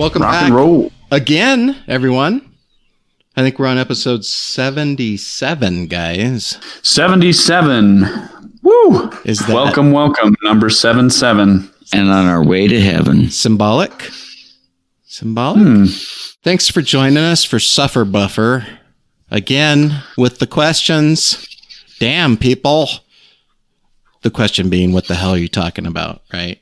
Welcome Rock back and roll. again, everyone. I think we're on episode 77, guys. 77. Woo! Is that Welcome, welcome. Number 77. and on our way to heaven. symbolic? Symbolic? Hmm. Thanks for joining us for Suffer Buffer. Again, with the questions. Damn, people. The question being, what the hell are you talking about, right?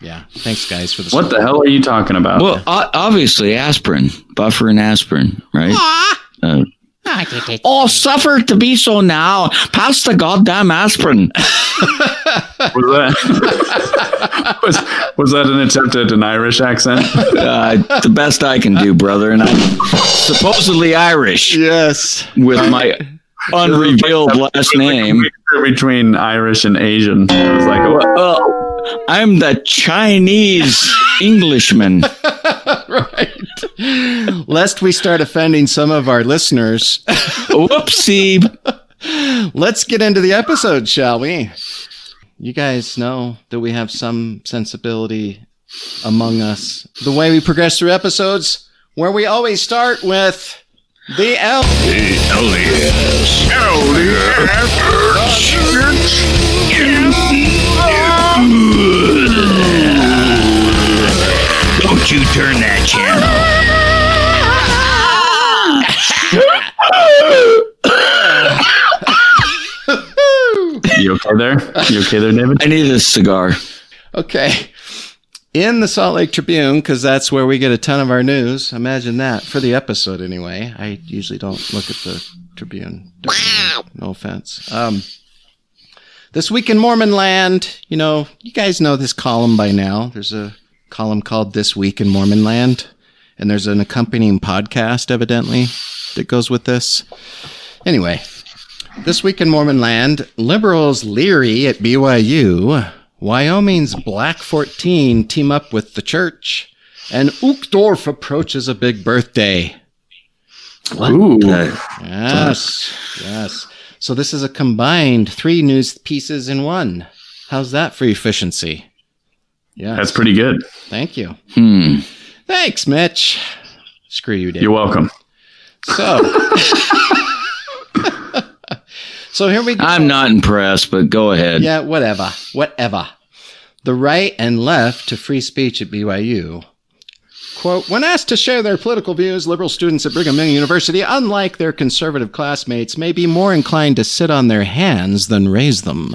Yeah. Thanks, guys, for the What the hell are you talking about? Well, o- obviously aspirin, buffer and aspirin, right? Uh, oh, suffer to be so now. Pass the goddamn aspirin. was, that, was, was that an attempt at an Irish accent? Uh, the best I can do, brother. And I'm supposedly Irish Yes. with my unrevealed last name. Between Irish and Asian. I was like, what? Well, I'm the Chinese Englishman. right. Lest we start offending some of our listeners, Whoopsie. let's get into the episode, shall we? You guys know that we have some sensibility among us. The way we progress through episodes, where we always start with the L. Don't there? You okay there, David? I need a cigar. Okay. In the Salt Lake Tribune, because that's where we get a ton of our news. Imagine that for the episode, anyway. I usually don't look at the Tribune. No offense. Um, this week in Mormon land, you know, you guys know this column by now. There's a column called This Week in Mormon Land, and there's an accompanying podcast, evidently, that goes with this. Anyway, this week in Mormon land, liberals leery at BYU. Wyoming's Black 14 team up with the church. And Uchtdorf approaches a big birthday. Ooh. Yes, yes. So this is a combined three news pieces in one. How's that for efficiency? Yeah, That's pretty good. Thank you. Hmm. Thanks, Mitch. Screw you, Dave. You're welcome. So, so here we go. I'm not impressed, but go ahead. Yeah, whatever. Whatever. The right and left to free speech at BYU. Quote, when asked to share their political views, liberal students at Brigham Young University, unlike their conservative classmates, may be more inclined to sit on their hands than raise them.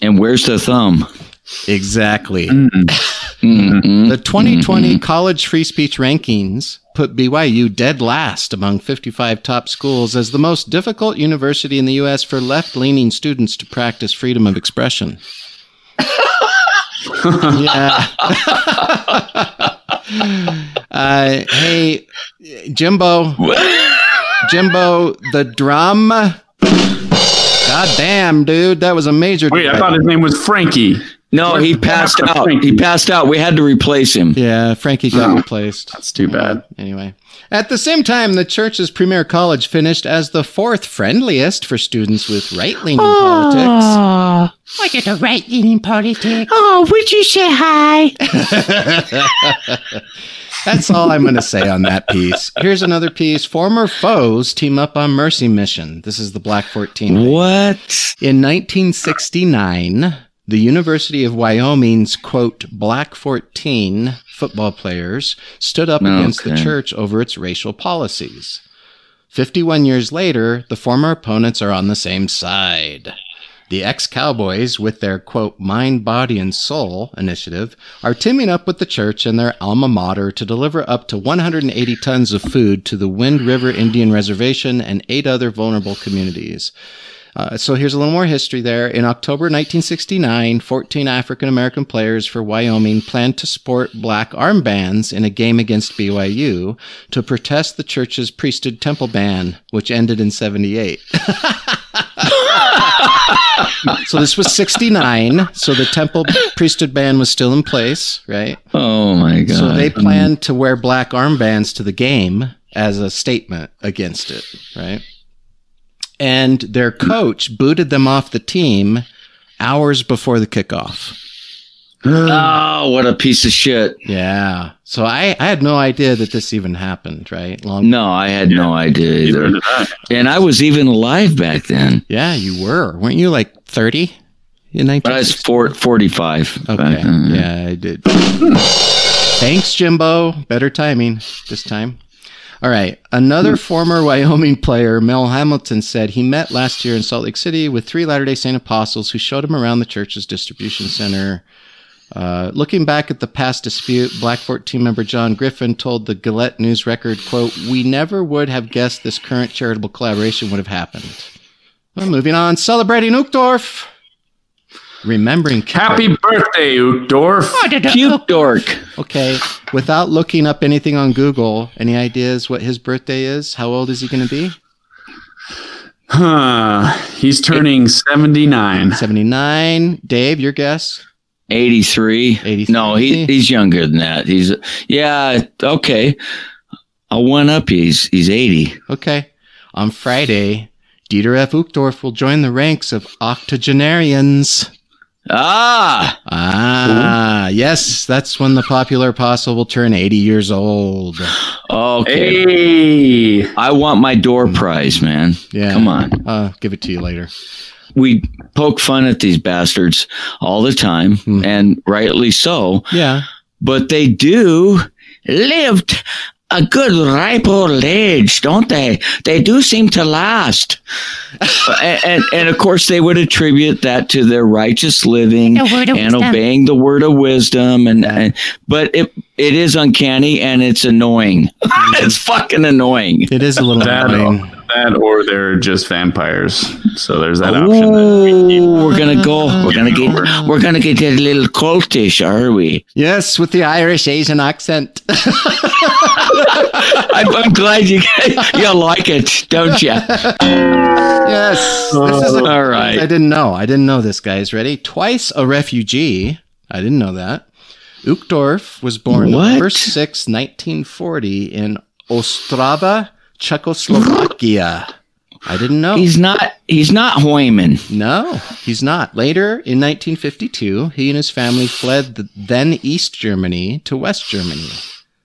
And where's the thumb? Exactly. Mm-mm. The 2020 College Free Speech Rankings put BYU dead last among 55 top schools as the most difficult university in the U.S. for left leaning students to practice freedom of expression. yeah. uh, hey, Jimbo. Jimbo, the drum. God damn, dude. That was a major. Wait, I thought his name was Frankie. No, he passed out. Frankie. He passed out. We had to replace him. Yeah, Frankie got replaced. That's too bad. Anyway, at the same time, the church's premier college finished as the fourth friendliest for students with right leaning ah. politics. Look at the right leaning politics. Oh, would you say hi? That's all I'm going to say on that piece. Here's another piece. Former foes team up on Mercy Mission. This is the Black 14. What? In 1969, the University of Wyoming's quote, Black 14 football players stood up against the church over its racial policies. 51 years later, the former opponents are on the same side. The ex Cowboys, with their quote, Mind, Body, and Soul initiative, are teaming up with the church and their alma mater to deliver up to 180 tons of food to the Wind River Indian Reservation and eight other vulnerable communities. Uh, so here's a little more history there. In October 1969, 14 African American players for Wyoming planned to sport black armbands in a game against BYU to protest the church's priesthood temple ban, which ended in 78. so this was 69. So the temple priesthood ban was still in place, right? Oh my god. So they planned to wear black armbands to the game as a statement against it, right? And their coach booted them off the team hours before the kickoff. Oh, what a piece of shit. Yeah. So I, I had no idea that this even happened, right? Long No, I had no idea either. And I was even alive back then. Yeah, you were. Weren't you like 30 in But I was four, 45. Okay. Yeah, I did. Thanks, Jimbo. Better timing this time. All right. Another former Wyoming player, Mel Hamilton, said he met last year in Salt Lake City with three Latter day Saint apostles who showed him around the church's distribution center. Uh, looking back at the past dispute, Black 14 team member John Griffin told the Gillette News Record, quote, We never would have guessed this current charitable collaboration would have happened. Well, moving on, celebrating Uchtdorf. Remembering Happy birthday, Uchtdorf. Oh, Cute oh. dork. Okay, without looking up anything on Google, any ideas what his birthday is? How old is he going to be? Huh. He's turning 79. 79. Dave, your guess? 83. 83. No, he, he's younger than that. He's, yeah, okay. I'll one up. He's, he's 80. Okay. On Friday, Dieter F. Uchtdorf will join the ranks of octogenarians. Ah, Ah, yes, that's when the popular apostle will turn 80 years old. okay. Hey. I want my door prize, man. Yeah. Come on. Uh, give it to you later. We poke fun at these bastards all the time, Hmm. and rightly so. Yeah. but they do lived a good ripe old age, don't they? They do seem to last. and, and and of course they would attribute that to their righteous living The and wisdom. obeying the word of wisdom and, and but it it is uncanny and it's annoying. it's fucking annoying. It is a little That, annoying. That or they're just vampires. So there's that option. Ooh, we're gonna go. We're gonna get. We're gonna get a little cultish, are we? Yes, with the Irish Asian accent. I'm, I'm glad you you like it, don't you? Yes. This is a, All right. I didn't know. I didn't know this, guys. Ready? Twice a refugee. I didn't know that. Uchtdorf was born What? November 6, 1940 in Ostrava, Czechoslovakia. I didn't know. He's not. He's not Hoyman. no, he's not. Later, in 1952, he and his family fled the then East Germany to West Germany.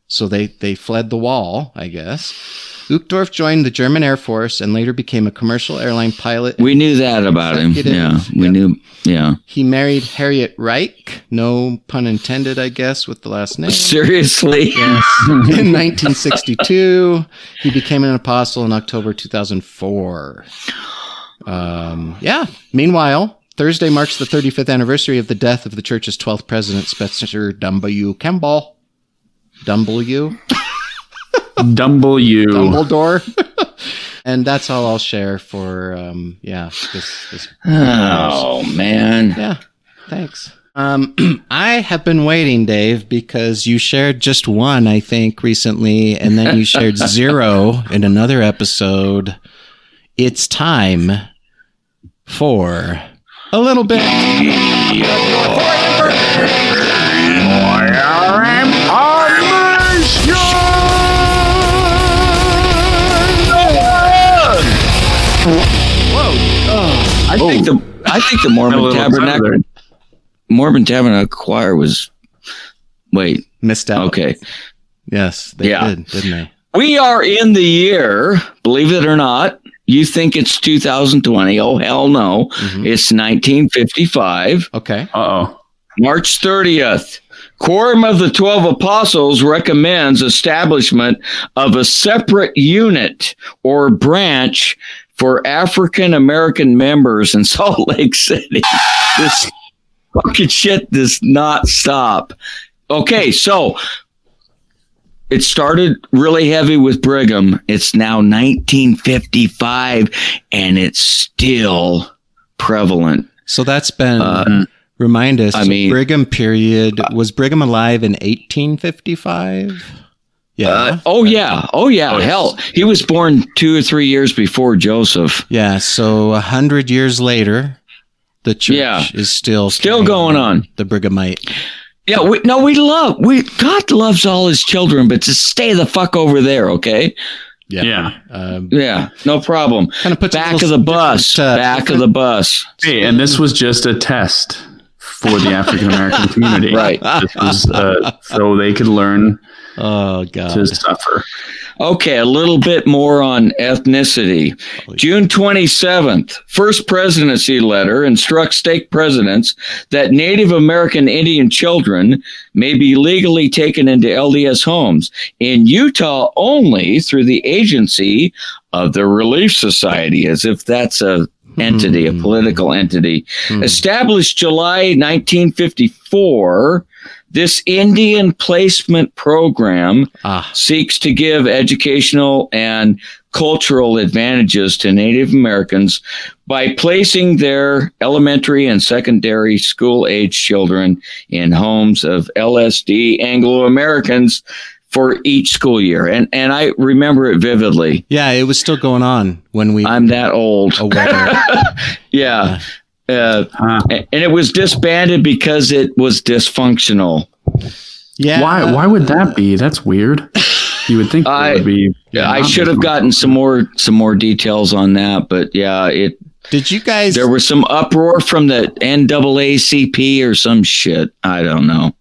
So they, they fled the wall, I guess. Uchtdorf joined the German Air Force and later became a commercial airline pilot We knew that about him. Yeah, we Yep. knew. Yeah. He married Harriet Reich, no pun intended, I guess, with the last name. Seriously. In 1962, he became an apostle in October 2004. Um, yeah. Meanwhile, Thursday marks the 35th anniversary of the death of the church's 12th president, Spencer W. Kimball. W. W. Dumbledore. and that's all I'll share for, um, yeah, this, this Oh man. Yeah, thanks. Um, I have been waiting, Dave, because you shared just one, I think, recently, and then you shared zero in another episode. It's time for a little bit. I think the I think the Mormon Tabernacle. Mormon Tabernacle Choir was. Wait. Missed out. Okay. Yes, they Yeah. did, didn't they? We are in the year, believe it or not. You think it's 2020? Oh hell no! Mhm. It's 1955. Okay. Uh oh. March 30th. Quorum of the 12 Apostles recommends establishment of a separate unit or branch for African American members in Salt Lake City. This fucking shit does not stop. Okay, so it started really heavy with Brigham. It's now 1955 and it's still prevalent. So that's been, Uh, remind us, I mean- Brigham period, was Brigham alive in 1855? Yeah. Uh, oh yeah, oh yeah. Oh, yes. Hell, he was born two or three years before Joseph. Yeah, so a hundred years later, the church Yeah. is still Still going on. The Brighamite. Yeah, we, no, we love we God loves all his children, but just stay the fuck over there, okay? Yeah. Yeah. Um, Yeah, no problem. kind of puts Back of the bus, uh, back of the bus. Hey, and this was just a test for the African American community. Right. This was uh, so they could learn Oh God. to suffer. Okay, a little bit more on ethnicity. June 27th, first presidency letter instructs stake presidents that Native American Indian children may be legally taken into LDS homes in Utah only through the agency of the Relief Society, as if that's a entity, a Hmm. political entity. Hmm. Established July 1954, this Indian placement program Ah. seeks to give educational and cultural advantages to Native Americans by placing their elementary and secondary school age children in homes of LSD Anglo Americans for each school year. And and I remember it vividly. Yeah, it was still going on when we I'm that old. aware. Yeah. Uh, Uh, and it was disbanded because it was dysfunctional. Yeah. why? Why would that be? That's weird. You would think I- it would be. I should have gotten some more some more details on that, but yeah, it Did you guys? there was some uproar from the NAACP or some shit. I don't know.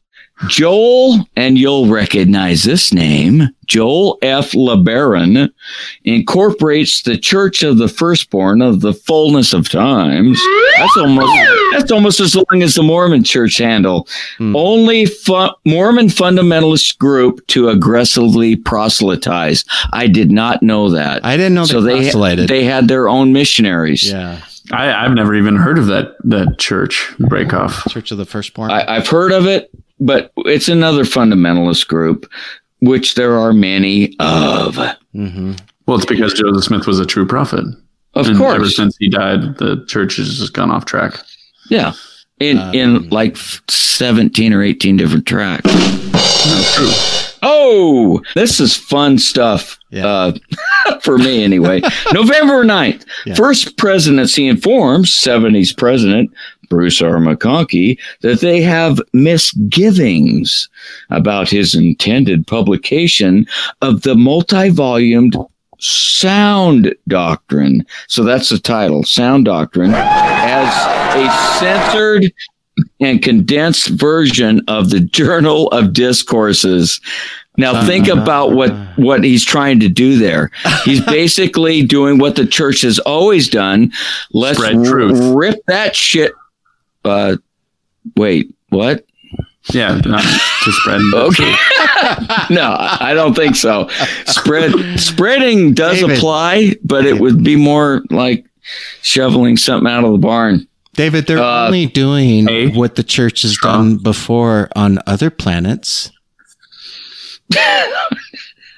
Joel, and you'll recognize this name, Joel F. LeBaron, incorporates the Church of the Firstborn of the Fullness of Times. That's almost that's almost as long as the Mormon Church handle. Hmm. Only fu- Mormon fundamentalist group to aggressively proselytize. I did not know that. I didn't know so they they proselyted. they had their own missionaries. yeah, I, I've never even heard of that that church breakoff. Church of the Firstborn. I, I've heard of it, but it's another fundamentalist group, which there are many of. mm-hmm. Well, it's because Joseph Smith was a true prophet. Of and Ever since he died, the church has just gone off track. yeah, in Um, in like seventeen or eighteen different tracks. Oh, this is fun stuff. Yeah. Uh, for me, anyway. November 9th, Yeah. First Presidency informs 70s President Bruce R. McConkie that they have misgivings about his intended publication of the multi volumed Sound Doctrine. So that's the title, Sound Doctrine, as a censored and condensed version of the Journal of Discourses. Now think about what what he's trying to do there. He's basically doing what the church has always done. Let's r- truth. rip that shit. Uh, wait, what? Yeah, not to spread. Okay. no, I don't think so. Spread spreading does David. apply, but it would be more like shoveling something out of the barn. David, they're Uh, only doing A. what the church has Strong. done before on other planets.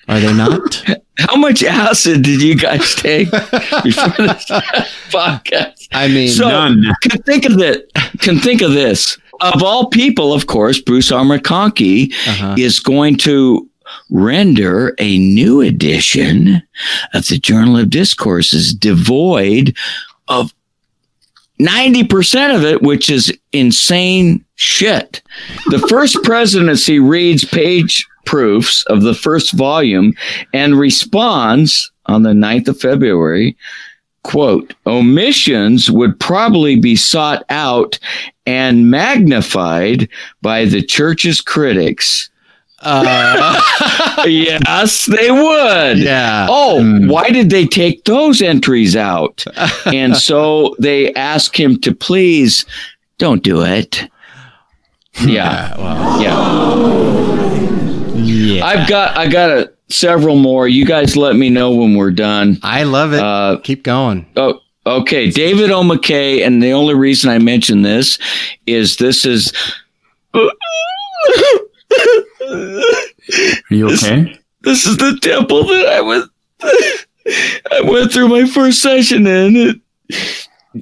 Are they not? How much acid did you guys take before this podcast? I mean, So- None. Can think of it. Can think of this. Of all people, of course, Bruce R. McConkie uh-huh. is going to render a new edition of the Journal of Discourses devoid of 90% of it, which is insane shit. The first presidency reads page proofs of the first volume and responds on the 9th of February. Quote, omissions would probably be sought out and magnified by the church's critics. Uh, yes, they would. yeah. Oh, Hmm. why did they take those entries out? and so they ask him to please don't do it. Yeah. Well, Yeah. Yeah. I've got I got a, several more. You guys let me know when we're done. I love it. Uh, Keep going. oh, okay. David O. McKay, and the only reason I mention this is this is Are you okay? this is the temple that I was I went through my first session in.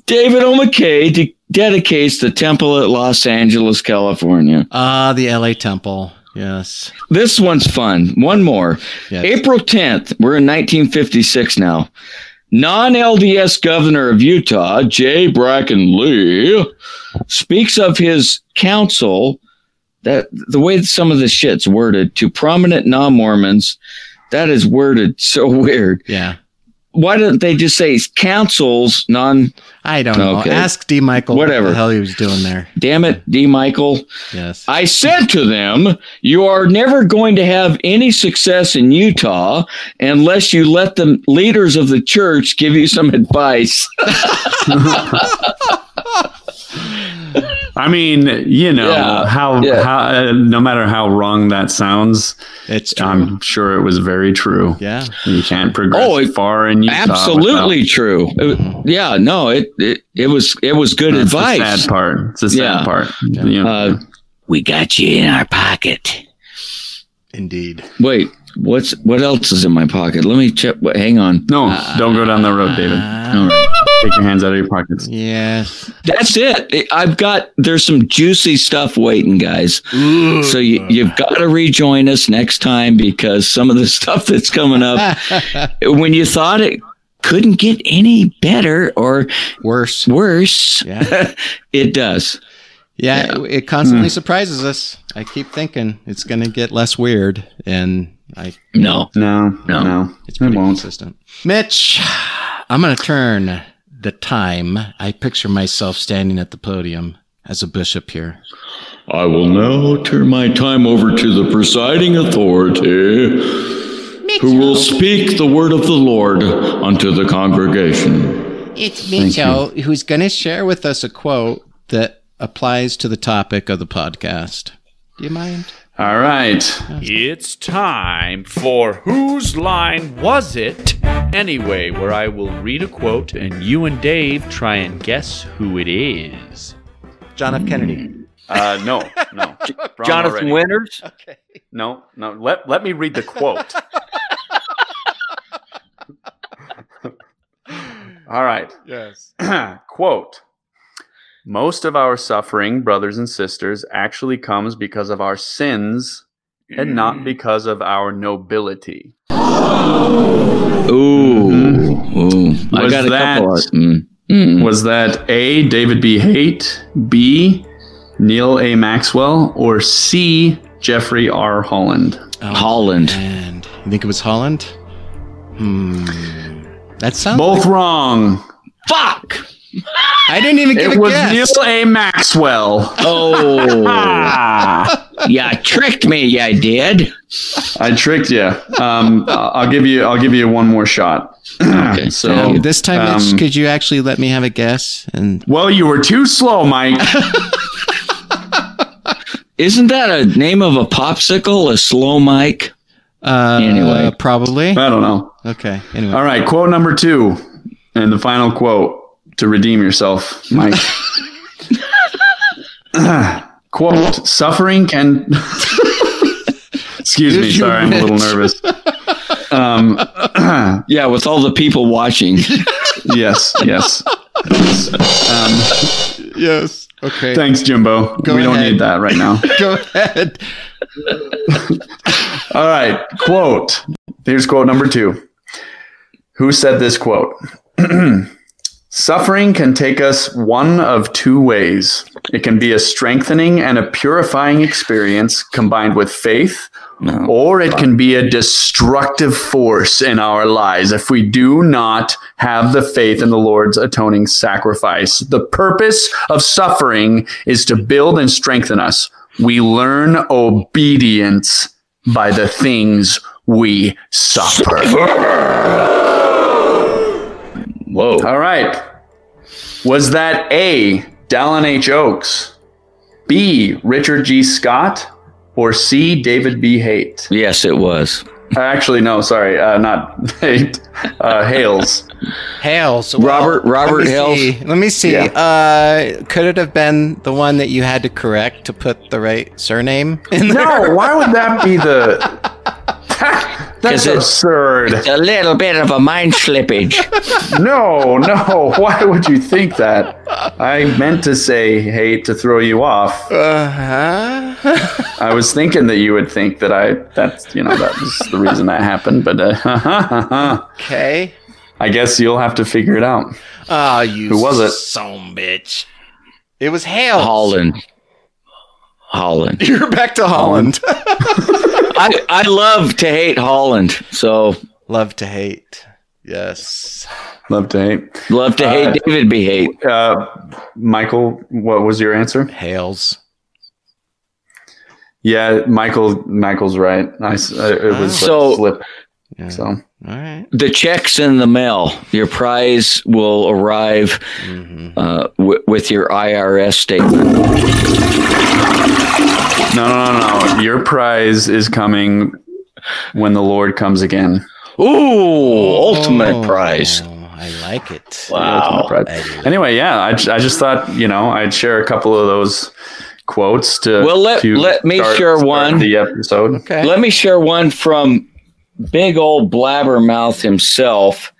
David O. McKay de- dedicates the temple at Los Angeles, California. Ah, the LA Temple. Yes. This one's fun. One more. Yes. April 10th, we're in 1956 now. Non LDS governor of Utah, J. Bracken Lee, speaks of his council that the way that some of the shit's worded to prominent non Mormons, that is worded so weird. Yeah. why don't they just say councils non? I don't know. Okay. Ask D. Michael Whatever. what the hell he was doing there. Damn it, D. Michael. Yes. I said to them, You are never going to have any success in Utah unless you let the leaders of the church give you some advice. I mean, you know Yeah. how Yeah. how uh, no matter how wrong that sounds, it's true. I'm sure it was very true. yeah. You can't progress Oh, it- far in Utah. Absolutely without- true. It- yeah, no, it, it it was it was good That's the advice. sad part. It's the sad Yeah. part. You know, Uh, we got you in our pocket. Indeed. Wait, what's what else is in my pocket? Let me check. Hang on. no, don't go down that road, David. All right. Take your hands out of your pockets. Yes. That's it. I've got there's some juicy stuff waiting, guys. So you, you've got to rejoin us next time because some of the stuff that's coming up, when you thought it couldn't get any better or Worse. worse, Yeah. it does. Yeah, it, it constantly hmm. surprises us. I keep thinking it's going to get less weird, and I No, No, No. no, it's it pretty won't. consistent. Mitch, I'm going to turn the time. I picture myself standing at the podium as a bishop here. I will now turn my time over to the presiding authority who will speak the word of the Lord unto the congregation. It's Mitchell who's going to share with us a quote that applies to the topic of the podcast. Do you mind? All right. It's time for Whose Line Was It? Anyway, where I will read a quote and you and Dave try and guess who it is. John F. Kennedy. Uh, no, no. Wrong Jonathan already. Winters? Okay. No, no. Let let me read the quote. All right. Yes. quote. Most of our suffering, brothers and sisters, actually comes because of our sins and not because of our nobility. Ooh. Ooh. I Was got a that- couple of. Mm. Mm. Was that A, David B. Haight, B, Neal A. Maxwell, or C, Jeffrey R. Holland? Holland. And you think it was Holland? Hmm. That sounds. Both wrong. Fuck! I didn't even give It a was guess. Neal A. Maxwell. Oh. Ah, yeah, tricked me, yeah, I did. I tricked you. Um, I'll give you. I'll give you one more shot. Okay. So Um, this time, Mitch, um, could you actually let me have a guess? And well, you were too slow, Mike. Isn't that a name of a popsicle? A slow mic? uh, Anyway. probably. I don't know. Okay. Anyway. All right, quote number two, and the final quote to redeem yourself, Mike. quote: Suffering can. Excuse me. Did you Sorry, I'm a little nervous. Um, Yeah, with all the people watching. yes, yes. Um, Yes. Okay. thanks, Jimbo. Go we don't need that right now. Go ahead. All right, quote. Here's quote number two. Who said this quote? Suffering can take us one of two ways. It can be a strengthening and a purifying experience combined with faith, or it can be a destructive force in our lives if we do not have the faith in the Lord's atoning sacrifice. The purpose of suffering is to build and strengthen us. We learn obedience by the things we suffer. Whoa. All right. Was that A, Dallin H. Oaks, B, Richard G. Scott, or C, David B. Haight? Yes, it was. Uh, Actually, no, sorry, uh, not Haight, uh, Hales. Hales. Robert- Robert let me Hales? see. Let me see. Uh, could it have been the one that you had to correct to put the right surname in there? No, why would that be the. That's 'Cause it's- absurd. A little bit of a mind slippage. No, no. Why would you think that? I meant to say hate to throw you off. Uh-huh. I was thinking that you would think that I that's you know that was the reason that happened, but uh, Okay. I guess you'll have to figure it out. Oh, you Who was it? Son bitch. It was Hales. Holland. Holland. You're back to Holland. I, I love to hate Holland. So Love to hate. Yes. Love to hate. Love to hate, David be hate. Uh, Michael, what was your answer? Hales. Yeah, Michael. Michael's right. I, uh, it was So- a slip. Yeah. So All right. The check's in the mail. Your prize will arrive Mhm. uh, w- with your IRS statement. no, no, no, no. Your prize is coming when the Lord comes again. Ooh, ultimate Oh, prize. I like it. The ultimate prize. I do. Anyway, yeah, I, j- I just thought you know I'd share a couple of those quotes to. Well, let- to let me start- share start one. The episode. Okay. Let me share one from big old blabbermouth himself.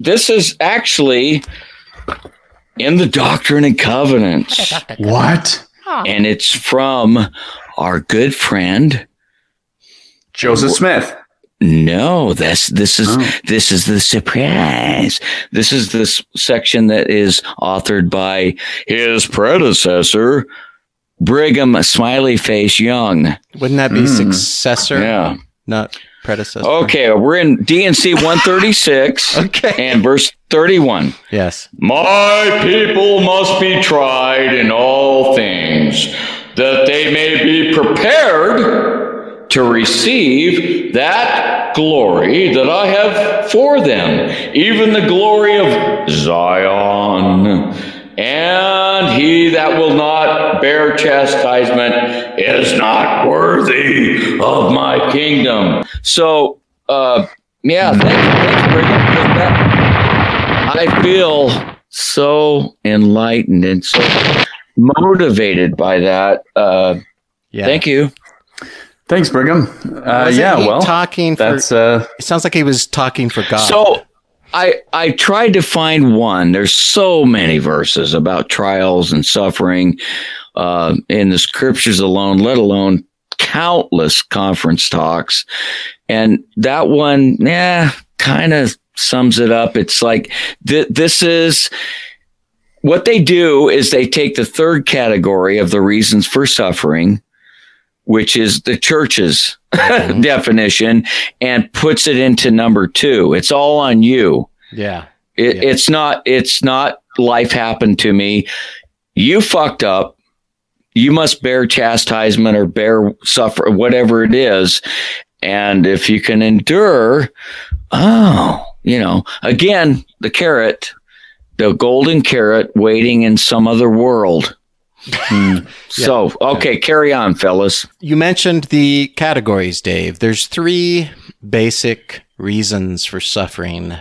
This is actually in the Doctrine and Covenants, What? and it's from our good friend. Joseph Smith. No, that's this is Oh. this is the surprise. This is this section that is authored by his predecessor, Brigham Smiley Face Young. Wouldn't that be Mm. successor, Yeah. not predecessor? Okay, we're in D&C 136 Okay. and verse 31. Yes. My people must be tried in all things, that they may be prepared to receive that glory that I have for them, even the glory of Zion. And he that will not bear chastisement is not worthy of my kingdom. So, uh, yeah, thanks, thanks, Brigham, 'cause that- I feel so enlightened and so motivated by that. Uh, Yeah. Thank you. Thanks, Brigham. Uh, yeah, well, talking for. that's uh, it sounds like he was talking for God. So I I tried to find one. There's so many verses about trials and suffering uh, in the scriptures alone, let alone countless conference talks. And that one, yeah, kind of sums it up. It's like th- this is what they do is they take the third category of the reasons for suffering, which is the church's Mhm. definition, and puts it into number two. It's all on you. yeah. It, Yeah. It's not. It's not. Life happened to me. You fucked up. You must bear chastisement or bear suffer, whatever it is. And if you can endure, oh, you know, again, the carrot, the golden carrot waiting in some other world. Hmm. So, okay, carry on, fellas. You mentioned the categories, Dave. There's three basic reasons for suffering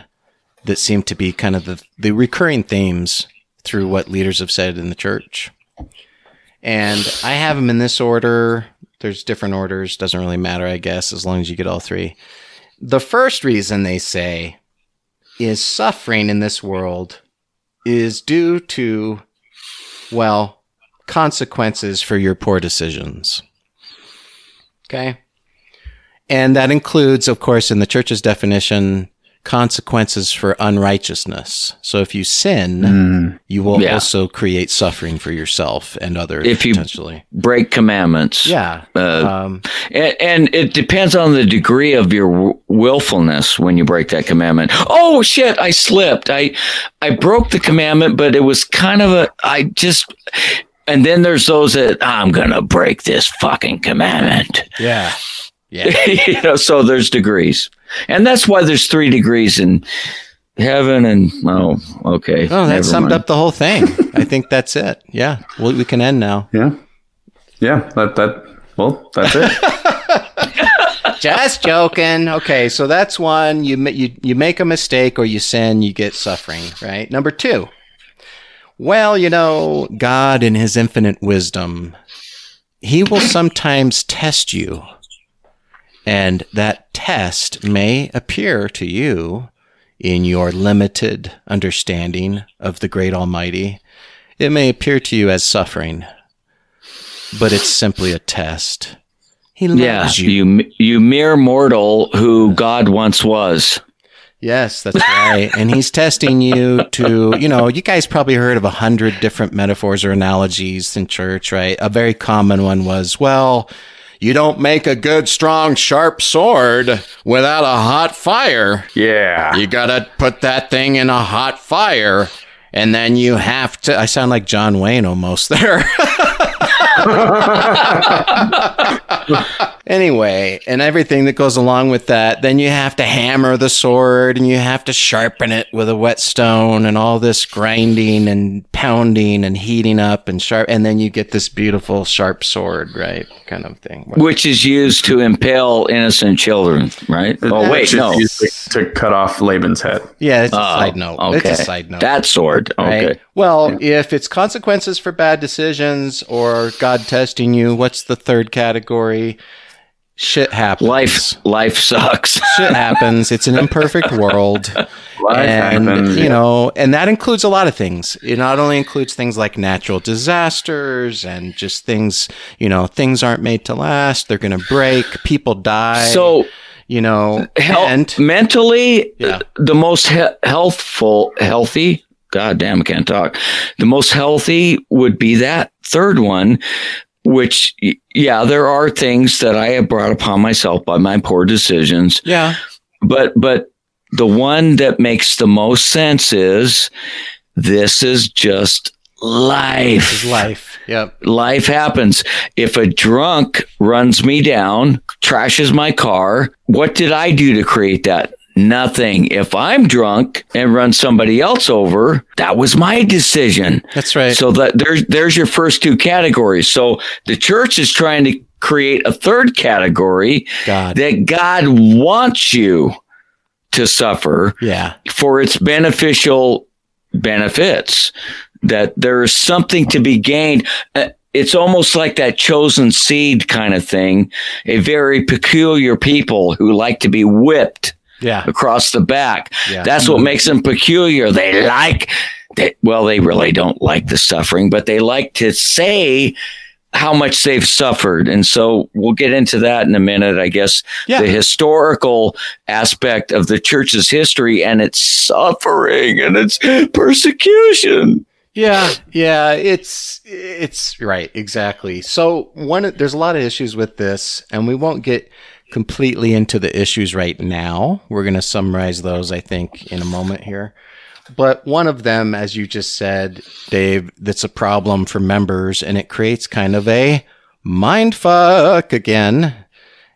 that seem to be kind of the, the recurring themes through what leaders have said in the church. And I have them in this order. There's different orders. Doesn't really matter, I guess, as long as you get all three. The first reason they say is suffering in this world is due to, well, consequences for your poor decisions. Okay. And that includes, of course, in the church's definition, consequences for unrighteousness. So if you sin, Mm. you will Yeah. also create suffering for yourself and others If you- potentially. Break commandments. Yeah. Uh, Um, And, and it depends on the degree of your willfulness when you break that commandment. Oh shit! I slipped. I I broke the commandment, but it was kind of a. I just. And then there's those that I'm gonna break this fucking commandment. yeah. Yeah. you know, so there's degrees, and that's why there's three degrees in heaven. And oh, okay. Oh, that never summed mind. up the whole thing. I think that's it. Yeah. Well, we can end now. Yeah, yeah. That that. Well, that's it. Just joking. Okay, so that's one. You you you make a mistake or you sin, you get suffering. Right. Number two. Well, you know, God in His infinite wisdom, He will sometimes test you, and that test may appear to you in your limited understanding of the great Almighty. It may appear to you as suffering, but it's simply a test. He loves Yeah, you. you you mere mortal who God once was. Yes, that's right. and he's testing you to, you know, you guys probably heard of a hundred different metaphors or analogies in church, right? A very common one was, well, you don't make a good, strong, sharp sword without a hot fire. Yeah. You gotta put that thing in a hot fire, and then you have to. I sound like John Wayne almost there. anyway, and everything that goes along with that, then you have to hammer the sword and you have to sharpen it with a whetstone and all this grinding and pounding and heating up and sharp, and then you get this beautiful sharp sword, right? Kind of thing. Which is used to impale innocent children, right? Oh wait, no. to, to cut off Laban's head. Yeah, it's a Oh, side note. Okay. It's a side note. That sword. right? Okay. Well, if it's consequences for bad decisions or God testing you, what's the third category? Shit happens. Life life sucks. Shit happens. It's an imperfect world. Life and happens, you know, and that includes a lot of things. It not only includes things like natural disasters and just things, you know, things aren't made to last. They're going to break. People die. So you know, mentally, Yeah. the most he- healthful, healthy. God damn, I can't talk. The most healthy would be that third one, which, yeah, there are things that I have brought upon myself by my poor decisions, yeah, but, but the one that makes the most sense is this is just life it's life. Yep. life happens. If a drunk runs me down, trashes my car, what did I do to create that? Nothing. If I'm drunk and run somebody else over, that was my decision. That's right. So that there's there's your first two categories. So the church is trying to create a third category God. that God wants you to suffer yeah. for its beneficial benefits that there's something to be gained Uh, it's almost like that chosen seed kind of thing a very peculiar people who like to be whipped Yeah. across the back Yeah. that's what makes them peculiar they like they, well they really don't like the suffering but they like to say how much they've suffered and so we'll get into that in a minute i guess Yeah. the historical aspect of the church's history and its suffering and its persecution Yeah, yeah, it's it's right, exactly. So one there's a lot of issues with this and we won't get completely into the issues right now. We're going to summarize those I think in a moment here. But one of them as you just said, Dave, that's a problem for members and it creates kind of a mind fuck again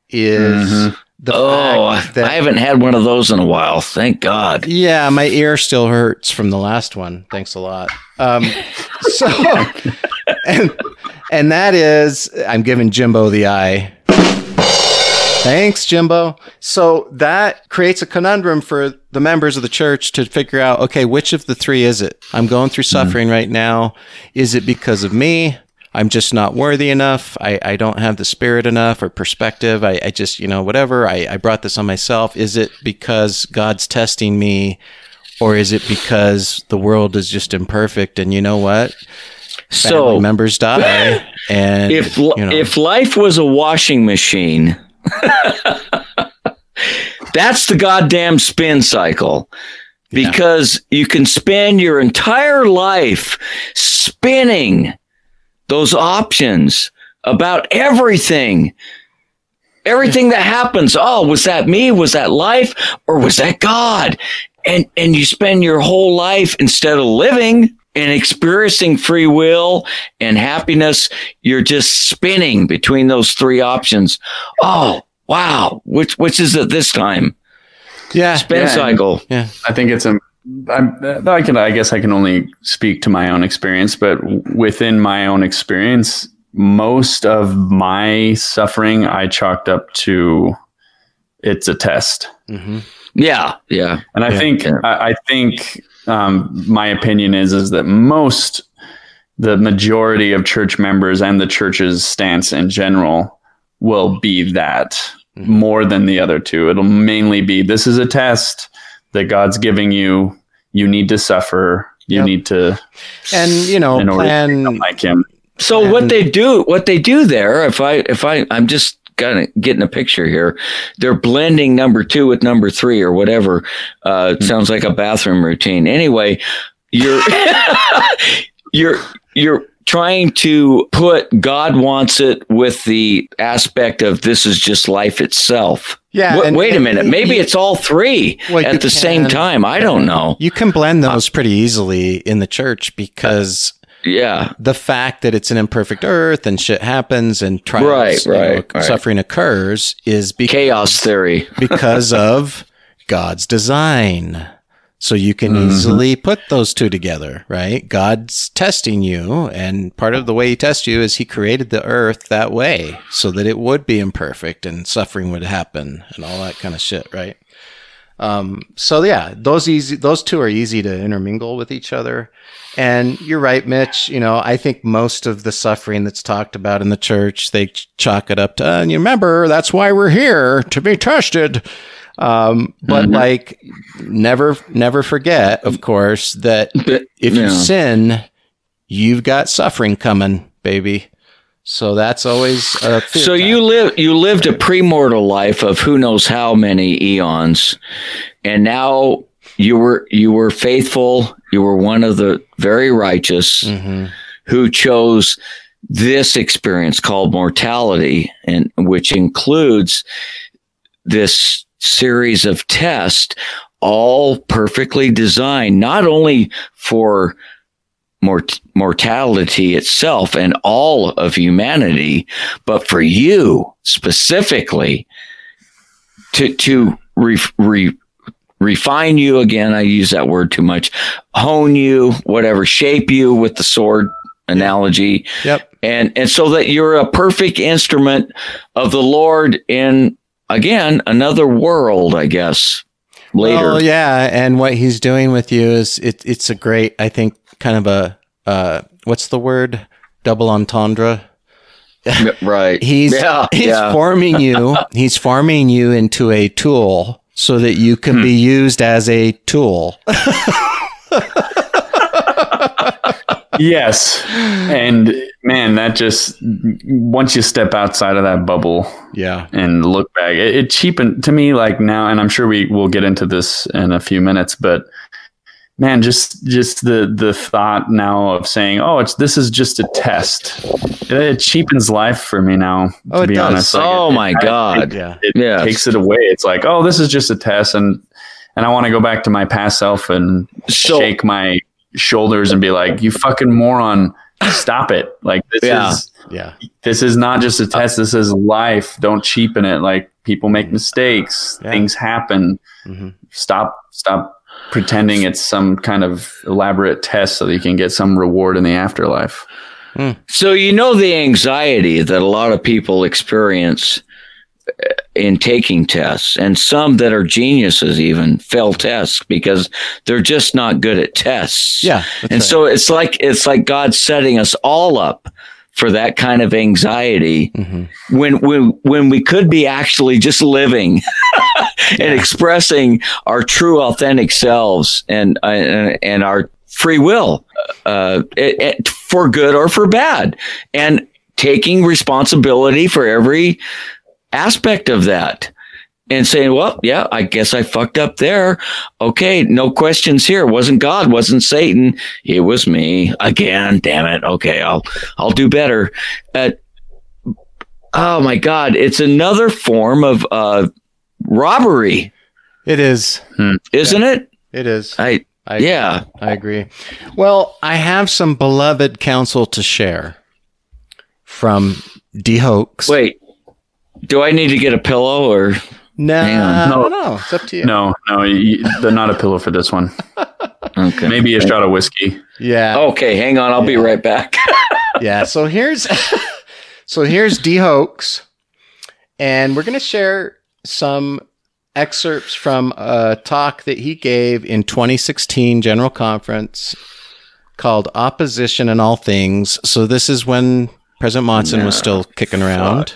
is the oh fact that i haven't had one of those in a while thank god yeah, my ear still hurts from the last one. Thanks a lot. Um, so, and and that is, I'm giving Jimbo the eye. Thanks, Jimbo. So that creates a conundrum for the members of the church to figure out, okay, which of the three is it? I'm going through mm-hmm. suffering right now. Is it because of me? I'm just not worthy enough. I, I don't have the spirit enough or perspective. I, I just, you know, whatever. I, I brought this on myself. Is it because God's testing me or is it because the world is just imperfect and you know what? Family so members die and if you know, if life was a washing machine that's the goddamn spin cycle. Because you can spend your entire life spinning those options about everything. Everything that happens. Oh was that me? Was that life? Or was that god? And and you spend your whole life instead of living and experiencing free will and happiness you're just spinning between those three options oh wow which which is it this time yeah, spin Yeah. cycle yeah, I think it's a. I'm, I can. I guess I can only speak to my own experience, but within my own experience, most of my suffering I chalked up to it's a test, hmm yeah yeah and I Yeah. think Yeah. I, I think um, my opinion is is that most the majority of church members and the church's stance in general will be that Mhm. more than the other two. It'll mainly be this is a test that God's giving you. You need to suffer. You Yep. need to and you know, in order plan. become like Him. So what they do, what they do there, if I, if I, I'm just kind of getting a picture here. They're blending number two with number three or whatever. Uh, it sounds like a bathroom routine. Anyway, you're, you're, you're trying to put God wants it with the aspect of this is just life itself. Yeah, Wa- and- wait a minute. Maybe you- it's all three Well, at the same time. I don't know. You can blend those pretty easily in the church because Yeah. the fact that it's an imperfect earth and shit happens and trials, Right, know, right, right. suffering occurs is because, Chaos theory. because of God's design. So you can mm-hmm. easily put those two together, right? God's testing you, and part of the way he tests you is he created the earth that way so that it would be imperfect and suffering would happen and all that kind of shit, right? Um, so yeah, those easy, those two are easy to intermingle with each other. And you're right, Mitch. You know, I think most of the suffering that's talked about in the church, they chalk it up to, "Uh, and you remember, that's why we're here to be tested. Um, but like, never, never forget, of course, that if yeah. you sin, you've got suffering coming, baby. So that's always a So you live you lived a premortal life of who knows how many eons, and now you were you were faithful. You were one of the very righteous hmm who chose this experience called mortality, and which includes this series of tests, all perfectly designed, not only for mort- mortality itself and all of humanity, but for you specifically to to re, re, refine you again. I use that word too much. Hone you, whatever, shape you with the sword analogy Yep. and and so that you're a perfect instrument of the Lord in again another world, I guess. Later, Well, yeah, and what he's doing with you is it, it's a great, I think, kind of a uh, what's the word? Double entendre. right? He's yeah, he's yeah. forming you. he's forming you into a tool so that you can Hmm. be used as a tool. Yes. And man, that just once you step outside of that bubble Yeah. and look back, it, it cheapened to me like now, and I'm sure we will get into this in a few minutes, but man, just just the the thought now of saying, oh, it's this is just a test. It, it cheapens life for me now. To Oh, it be does. honest, Like, oh it- my I- God! Yeah. it Yes. takes it away. It's like, oh, this is just a test, and and I want to go back to my past self and So- shake my shoulders and be like, you fucking moron, stop it! Like this Yeah. is Yeah. this is not just a test. This is life. Don't cheapen it. Like people make mistakes, Yeah. things happen. Mhm. Stop stop pretending it's some kind of elaborate test so that you can get some reward in the afterlife. So you know the anxiety that a lot of people experience uh, in taking tests, and some that are geniuses even fail tests because they're just not good at tests. Yeah. and right. so it's like it's like God setting us all up for that kind of anxiety Mhm. when when when we could be actually just living and expressing our true authentic selves and uh, and our free will uh, it, it- for good or for bad and taking responsibility for every aspect of that and saying, well, yeah, I guess I fucked up there. Okay, no questions here. Wasn't God, wasn't Satan. It was me again. Damn it. Okay, I'll I'll do better. Uh, oh my God, it's another form of uh, robbery, it is. isn't it? It is. I I, yeah. I agree. Well, I have some beloved counsel to share from D Hoax. Wait, do I need to get a pillow or? No, no, No. It's up to you. No, no, you, they're not a pillow for this one. Okay. Maybe a shot of whiskey. Yeah. Okay, hang on. I'll be right back. yeah. So here's so here's D Hoax, and we're gonna share some excerpts from a talk that he gave in 2016 General Conference called "Opposition in All Things." So this is when President Monson was still kicking around.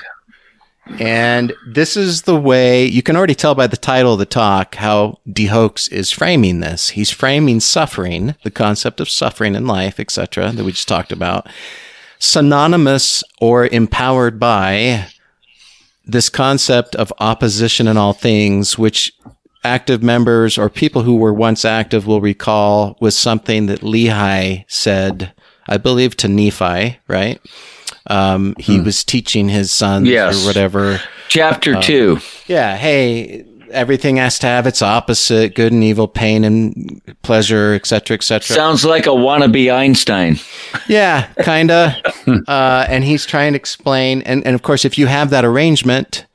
And this is the way you can already tell by the title of the talk how D Hoax is framing this. He's framing suffering, the concept of suffering in life, etc., that we just talked about, synonymous or empowered by this concept of opposition in all things, which active members or people who were once active will recall was something that Lehi said I believe, to Nephi, right? Um, he was teaching his sons Yes. or whatever. Chapter Uh, two. Yeah, hey, everything has to have its opposite, good and evil, pain and pleasure, etc., etc. Sounds like a wannabe Einstein. Yeah, kinda. uh, and he's trying to explain, and, and of course, if you have that arrangement,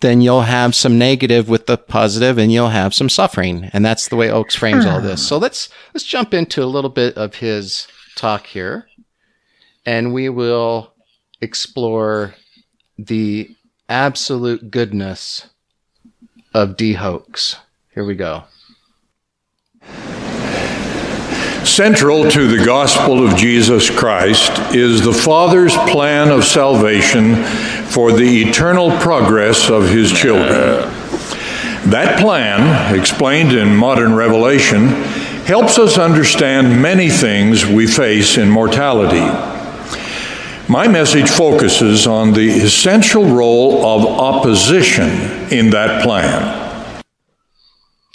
then you'll have some negative with the positive, and you'll have some suffering, and that's the way Oaks frames all this. So let's let's jump into a little bit of his talk here, and we will explore the absolute goodness of D Hoax. Here we go. Central to the gospel of Jesus Christ is the Father's plan of salvation for the eternal progress of his children. That plan, explained in modern revelation, helps us understand many things we face in mortality. My message focuses on the essential role of opposition in that plan.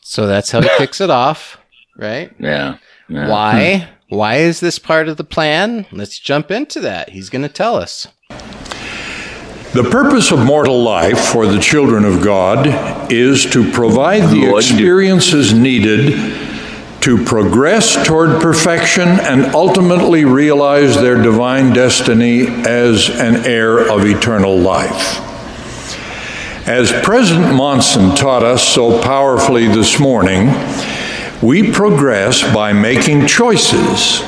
So that's how he kicks it off, right? Yeah. yeah. Why? Why is this part of the plan? Let's jump into that. He's going to tell us. The purpose of mortal life for the children of God is to provide the experiences needed to progress toward perfection and ultimately realize their divine destiny as an heir of eternal life. As President Monson taught us so powerfully this morning, we progress by making choices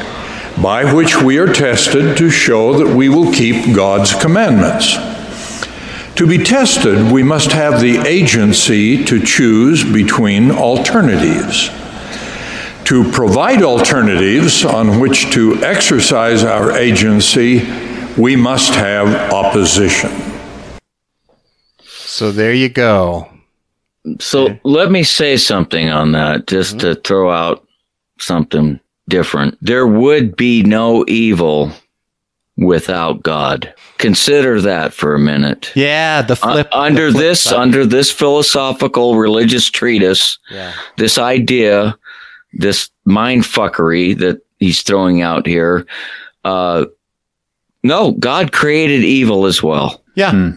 by which we are tested to show that we will keep God's commandments. To be tested, we must have the agency to choose between alternatives. To provide alternatives on which to exercise our agency, we must have opposition. So there you go. So let me say something on that, just to throw out something different. There would be no evil without God. Consider that for a minute. Yeah, the Uh, flip the under flip this, side. under this philosophical religious treatise, yeah. this idea, this mind fuckery that he's throwing out here, uh, no, God created evil as well. Yeah.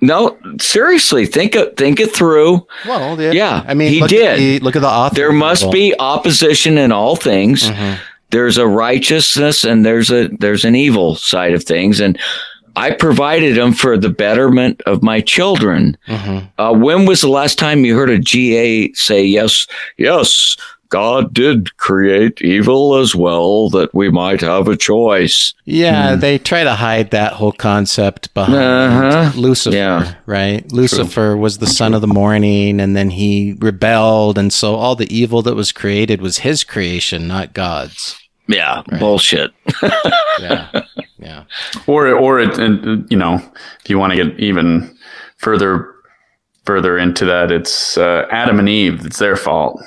No, seriously, think it, think it through. Well, yeah. Yeah, I mean, he look did. At the, look at the author. There must evil. be opposition in all things. Mhm. There's a righteousness and there's a there's an evil side of things, and I provided them for the betterment of my children. Mhm. Uh, when was the last time you heard a GA say yes? Yes, God did create evil as well, that we might have a choice. Yeah, they try to hide that whole concept behind Uh-huh. Lucifer, Yeah. right? Lucifer was the son of the morning and then he rebelled and so all the evil that was created was his creation, not God's. Yeah, bullshit. Yeah. yeah. or or it, and, you know if you want to get even further further into that it's uh, adam and eve it's their fault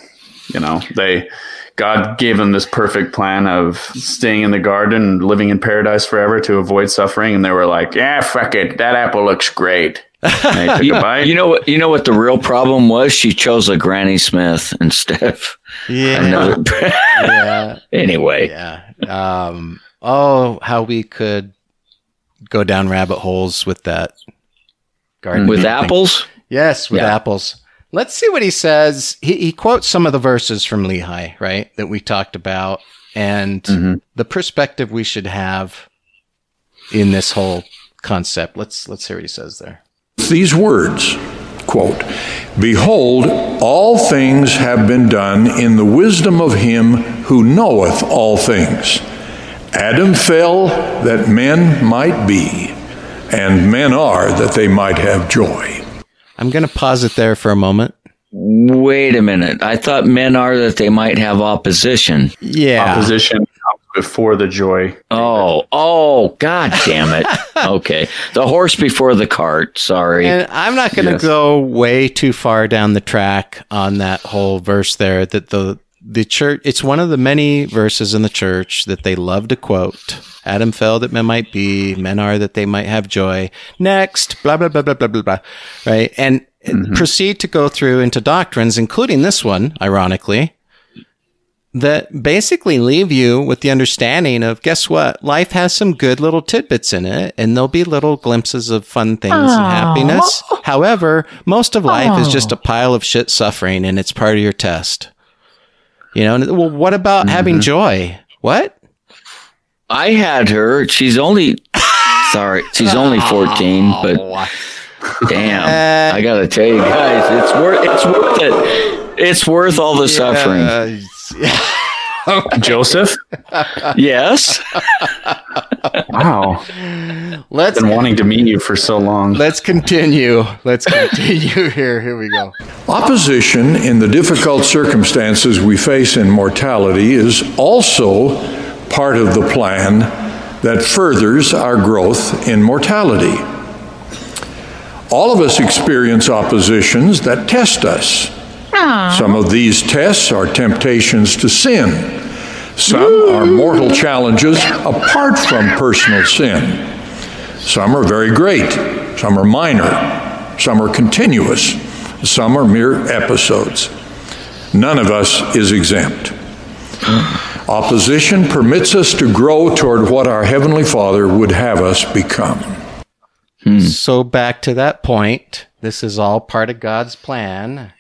you know they god gave them this perfect plan of staying in the garden living in paradise forever to avoid suffering and they were like yeah fuck it that apple looks great and they took You, you know what? You know what the real problem was? She chose a Granny Smith instead of Yeah. another. yeah. anyway, Yeah. Um, oh, how we could go down rabbit holes with that garden. with thing. apples. Yes, with Yeah. apples. Let's see what he says. He, he quotes some of the verses from Lehi, right, that we talked about, and Mm-hmm. the perspective we should have in this whole concept. Let's let's hear what he says there. These words, quote, Behold, all things have been done in the wisdom of him who knoweth all things. Adam fell that men might be, and men are that they might have joy. I'm going to pause it there for a moment. Wait a minute. I thought men are that they might have opposition. Yeah. opposition before the joy Oh, oh, god damn it. Okay. The horse before the cart. Sorry. And I'm not going to Yes. go way too far down the track on that whole verse there. That the the church, it's one of the many verses in the church that they love to quote. Adam fell that men might be, men are that they might have joy. Next, blah blah blah blah blah blah blah. Right, and mm-hmm. proceed to go through into doctrines, including this one, ironically, that basically leave you with the understanding of guess what? Life has some good little tidbits in it, and there'll be little glimpses of fun things and happiness. However, most of life is just a pile of shit suffering, and it's part of your test. You know, well, what about having joy? What? I had her. She's only sorry, she's only 14, but damn, I gotta tell you guys, it's worth it's worth it. It's worth all the suffering. Uh, Joseph? Yes. Wow. let's Been wanting to meet you for so long. let's continue. Let's continue here. Here we go. Opposition in the difficult circumstances we face in mortality is also part of the plan that furthers our growth in mortality. All of us experience oppositions that test us. Some of these tests are temptations to sin. Some are mortal challenges apart from personal sin. Some are very great. Some are minor. Some are continuous. Some are mere episodes. None of us is exempt. Opposition permits us to grow toward what our Heavenly Father would have us become. So back to that point, this is all part of God's plan.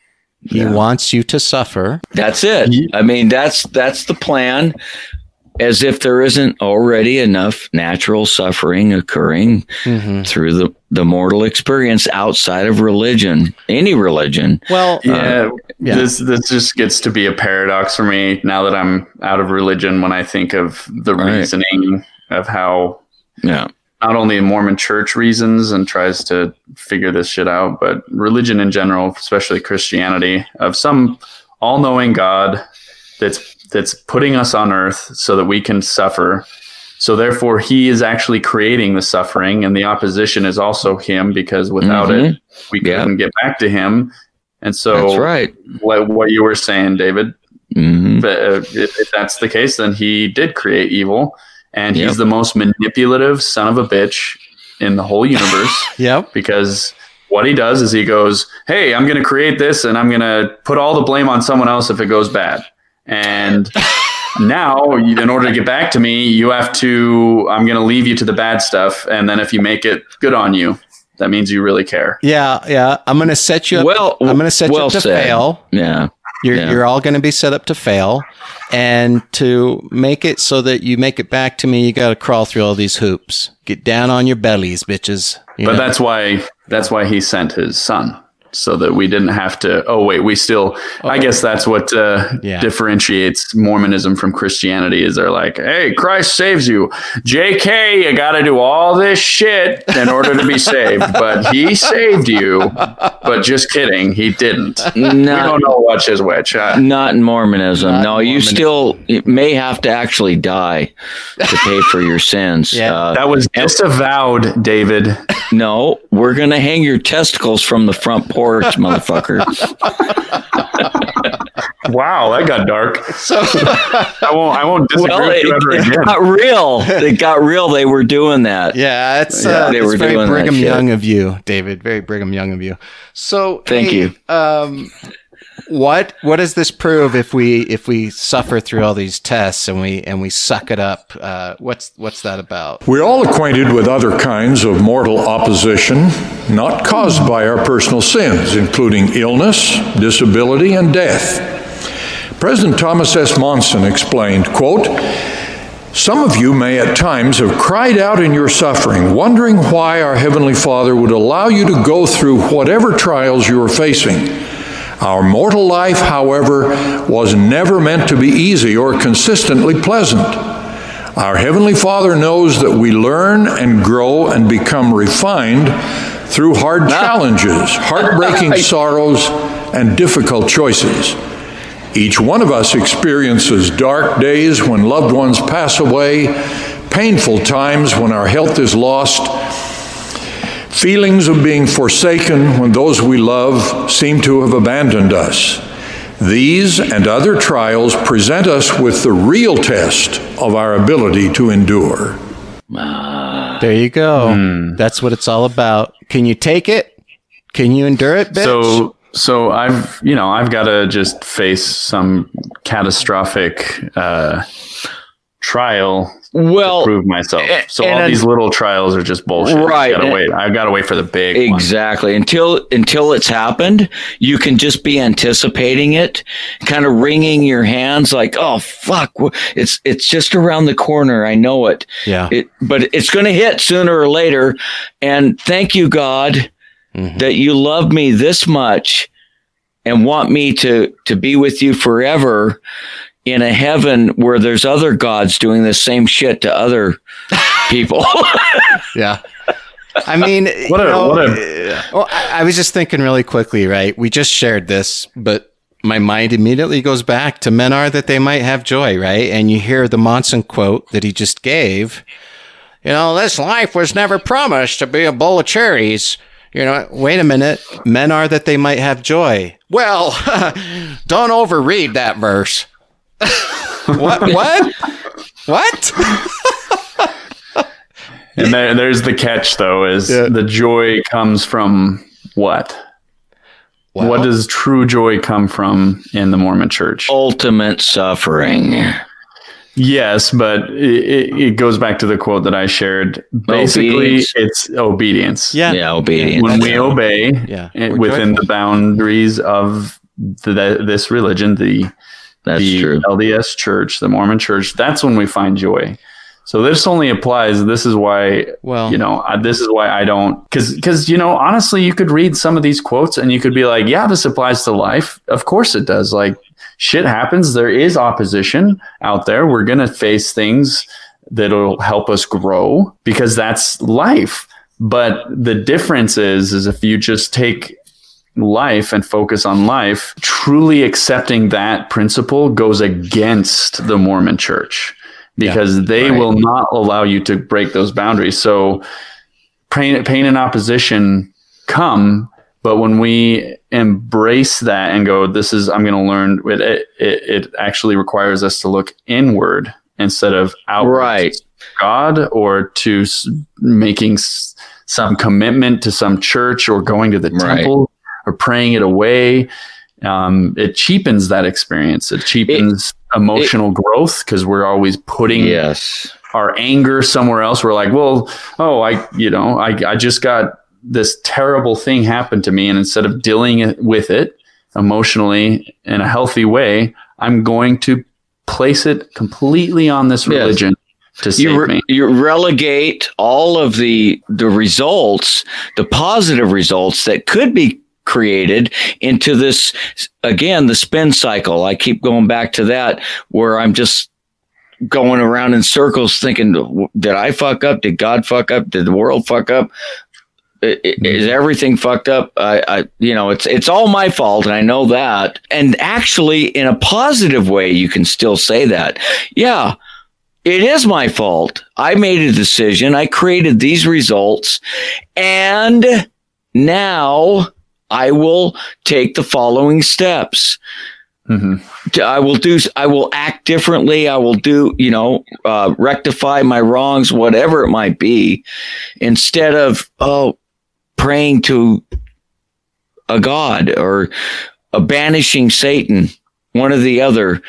He wants you to suffer. That's it. I mean, that's that's the plan. As if there isn't already enough natural suffering occurring mm-hmm. through the, the mortal experience outside of religion, any religion. Well, uh, Yeah, yeah. this this just gets to be a paradox for me now that I'm out of religion. When I think of the Right. reasoning of how Yeah. Not only Mormon church reasons and tries to figure this shit out, but religion in general, especially Christianity, of some all-knowing God that's that's putting us on earth so that we can suffer. So therefore he is actually creating the suffering and the opposition is also him because without it we Yeah. couldn't get back to him. And so That's right. what, what you were saying, David, hmm but, uh, if, if that's the case, then he did create evil, and Yep. he's the most manipulative son of a bitch in the whole universe. Yep. because what he does is he goes, "Hey, I'm going to create this, and I'm going to put all the blame on someone else if it goes bad." And now, in order to get back to me, you have to. I'm going to leave you to the bad stuff, and then if you make it good on you, that means you really care. Yeah, yeah. I'm going to set you up. Well, I'm going to set you up to said. fail. Yeah. You're, Yeah. you're all going to be set up to fail. And to make it so that you make it back to me, you got to crawl through all these hoops. Get down on your bellies, bitches. You But know? that's why that's why he sent his son so that we didn't have to oh wait we still i guess that's what uh, Yeah. differentiates mormonism from christianity is they're like hey christ saves you jk you gotta do all this shit in order to be saved but he saved you but just kidding he didn't we Not, don't know which is which uh, not in Mormonism. Not no, in you still may have to actually die to pay for your sins. Yeah. Uh, that was disavowed david no, we're going to hang your testicles from the front porch, motherfucker. wow that got dark so. i won't i won't disagree well, with it, you ever it again got real. It got real. They were doing that. Yeah, it's, Yeah, uh, they it's were very doing that Brigham. Young of you, David. Very Brigham Young of you. So, Thank hey, you. Um, what what does this prove if we if we suffer through all these tests and we and we suck it up? Uh, what's what's that about? We're all acquainted with other kinds of mortal opposition not caused by our personal sins, including illness, disability, and death. President Thomas S. Monson explained, quote, some of you may at times have cried out in your suffering, wondering why our Heavenly Father would allow you to go through whatever trials you are facing. Our mortal life, however, was never meant to be easy or consistently pleasant. Our Heavenly Father knows that we learn and grow and become refined through hard ah. challenges, heartbreaking sorrows, and difficult choices. Each one of us experiences dark days when loved ones pass away, painful times when our health is lost, feelings of being forsaken when those we love seem to have abandoned us. These and other trials present us with the real test of our ability to endure. There you go. Hmm. That's what it's all about. Can you take it? Can you endure it, bitch? So So I've, you know, I've got to just face some catastrophic uh, trial Well, to prove myself. So all an- these little trials are just bullshit. Right, I gotta and- wait. I've got to wait for the big one. Exactly. Until until it's happened, you can just be anticipating it, kind of wringing your hands like, "Oh fuck, it's it's just around the corner. I know it." Yeah. It but it's going to hit sooner or later. And thank you God Mhm. that you love me this much and want me to to be with you forever in a heaven where there's other gods doing the same shit to other people. Yeah. I mean, What you a- know, what uh, well, I, I was just thinking really quickly, right? We just shared this, but my mind immediately goes back to men are that they might have joy, right? And you hear the Monson quote that he just gave. You know, this life was never promised to be a bowl of cherries. You know, wait a minute. Men are that they might have joy. Well, don't overread that verse. What? What? What? And there, there's the catch, though, is Yeah. the joy comes from what? what does true joy come from in the Mormon Church? Ultimate suffering. Yes, but it, it, it goes back to the quote that I shared. Basically, Obedience. it's obedience. Yeah. Yeah, obedience. When we obey Yeah, within joyful. the boundaries of the, this religion, the That's the true. LDS Church, the Mormon Church, that's when we find joy. So this only applies. This is why, Well- you know, I- this is why I don't, because, because you know, honestly, you could read some of these quotes and you could be like, yeah, this applies to life. Of course it does. Like shit happens. There is opposition out there. We're gonna face things that'll help us grow because that's life. But the difference is, is if you just take life and focus on life, truly accepting that principle goes against the Mormon church because they right. will not allow you to break those boundaries. So pain, pain and opposition come, but when we embrace that and go, this is, I'm going to learn it, it, it actually requires us to look inward instead of outward. Right. to God or to making some commitment to some church or going to the Right. temple praying it away. Um, it cheapens that experience. It cheapens emotional growth because we're always putting Yes. our anger somewhere else. We're like, well, oh, I, you know, I, I just got this terrible thing happen to me. And instead of dealing with it emotionally in a healthy way, I'm going to place it completely on this Yes. religion to save You, re- me. you relegate all of the the results, the positive results that could be created into this again the spin cycle. I keep going back to that where I'm just going around in circles thinking did I fuck up? Did God fuck up? Did the world fuck up? I- mm-hmm. Is everything fucked up? I, I, you know, it's it's all my fault, and I know that. And actually, in a positive way, you can still say that. Yeah, it is my fault. I made a decision. I created these results. And now I will take the following steps. hmm I will do, I will act differently. I will do, you know, uh, rectify my wrongs, whatever it might be, instead of, oh, praying to a God or a banishing Satan, one or the other.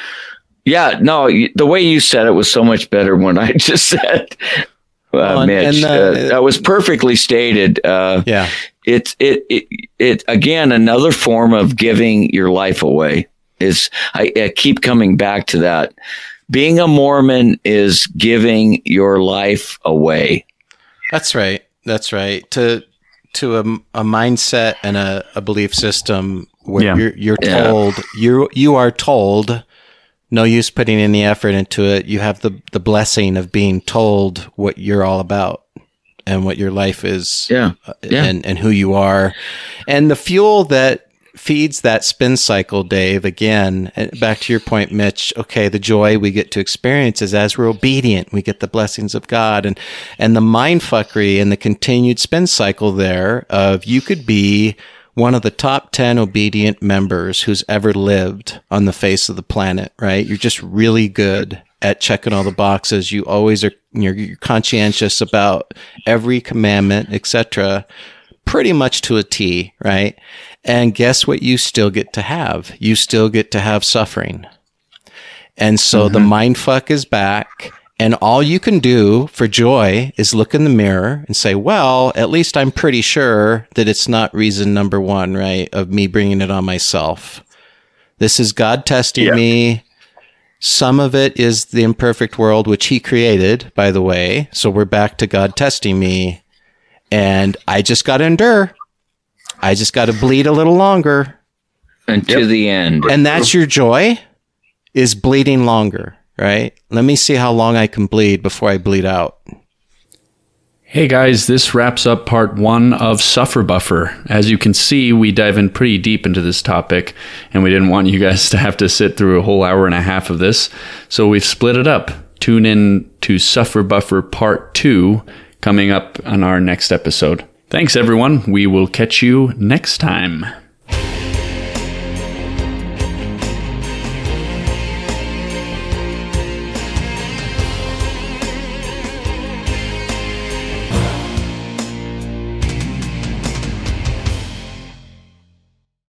Yeah, no, the way you said it was so much better when I just said, uh, Well, and- Mitch. and, uh, uh, that was perfectly stated. Uh, Yeah. It's it, it it again another form of giving your life away. Is I, I keep coming back to that. Being a Mormon is giving your life away. That's right. That's right. To to a, a mindset and a, a belief system where Yeah. you're you're Yeah. told you you are told no use putting any effort into it. You have the the blessing of being told what you're all about and what your life is Yeah, uh, Yeah. and and who you are. And the fuel that feeds that spin cycle, Dave, again, uh, back to your point, Mitch, okay, the joy we get to experience is as we're obedient, we get the blessings of God and, and the mindfuckery and the continued spin cycle there of you could be one of the top 10 obedient members who's ever lived on the face of the planet, right? You're just really good at checking all the boxes. You always are, you're, you're conscientious about every commandment, etc pretty much to a T, right? And guess what you still get to have? You still get to have suffering. And so the mm-hmm. mind fuck is back. And all you can do for joy is look in the mirror and say, well, at least I'm pretty sure that it's not reason number one, right? Of me bringing it on myself. This is God testing Yeah. me. Some of it is the imperfect world, which he created, by the way. So we're back to God testing me. And I just got to endure. I just got to bleed a little longer. And to the end. And that's your joy is bleeding longer, right? Let me see how long I can bleed before I bleed out. Hey guys, this wraps up part one of Suffer Buffer. As you can see, we dive in pretty deep into this topic, and we didn't want you guys to have to sit through a whole hour and a half of this, so we've split it up. Tune in to Suffer Buffer part two coming up on our next episode. Thanks, everyone. We will catch you next time.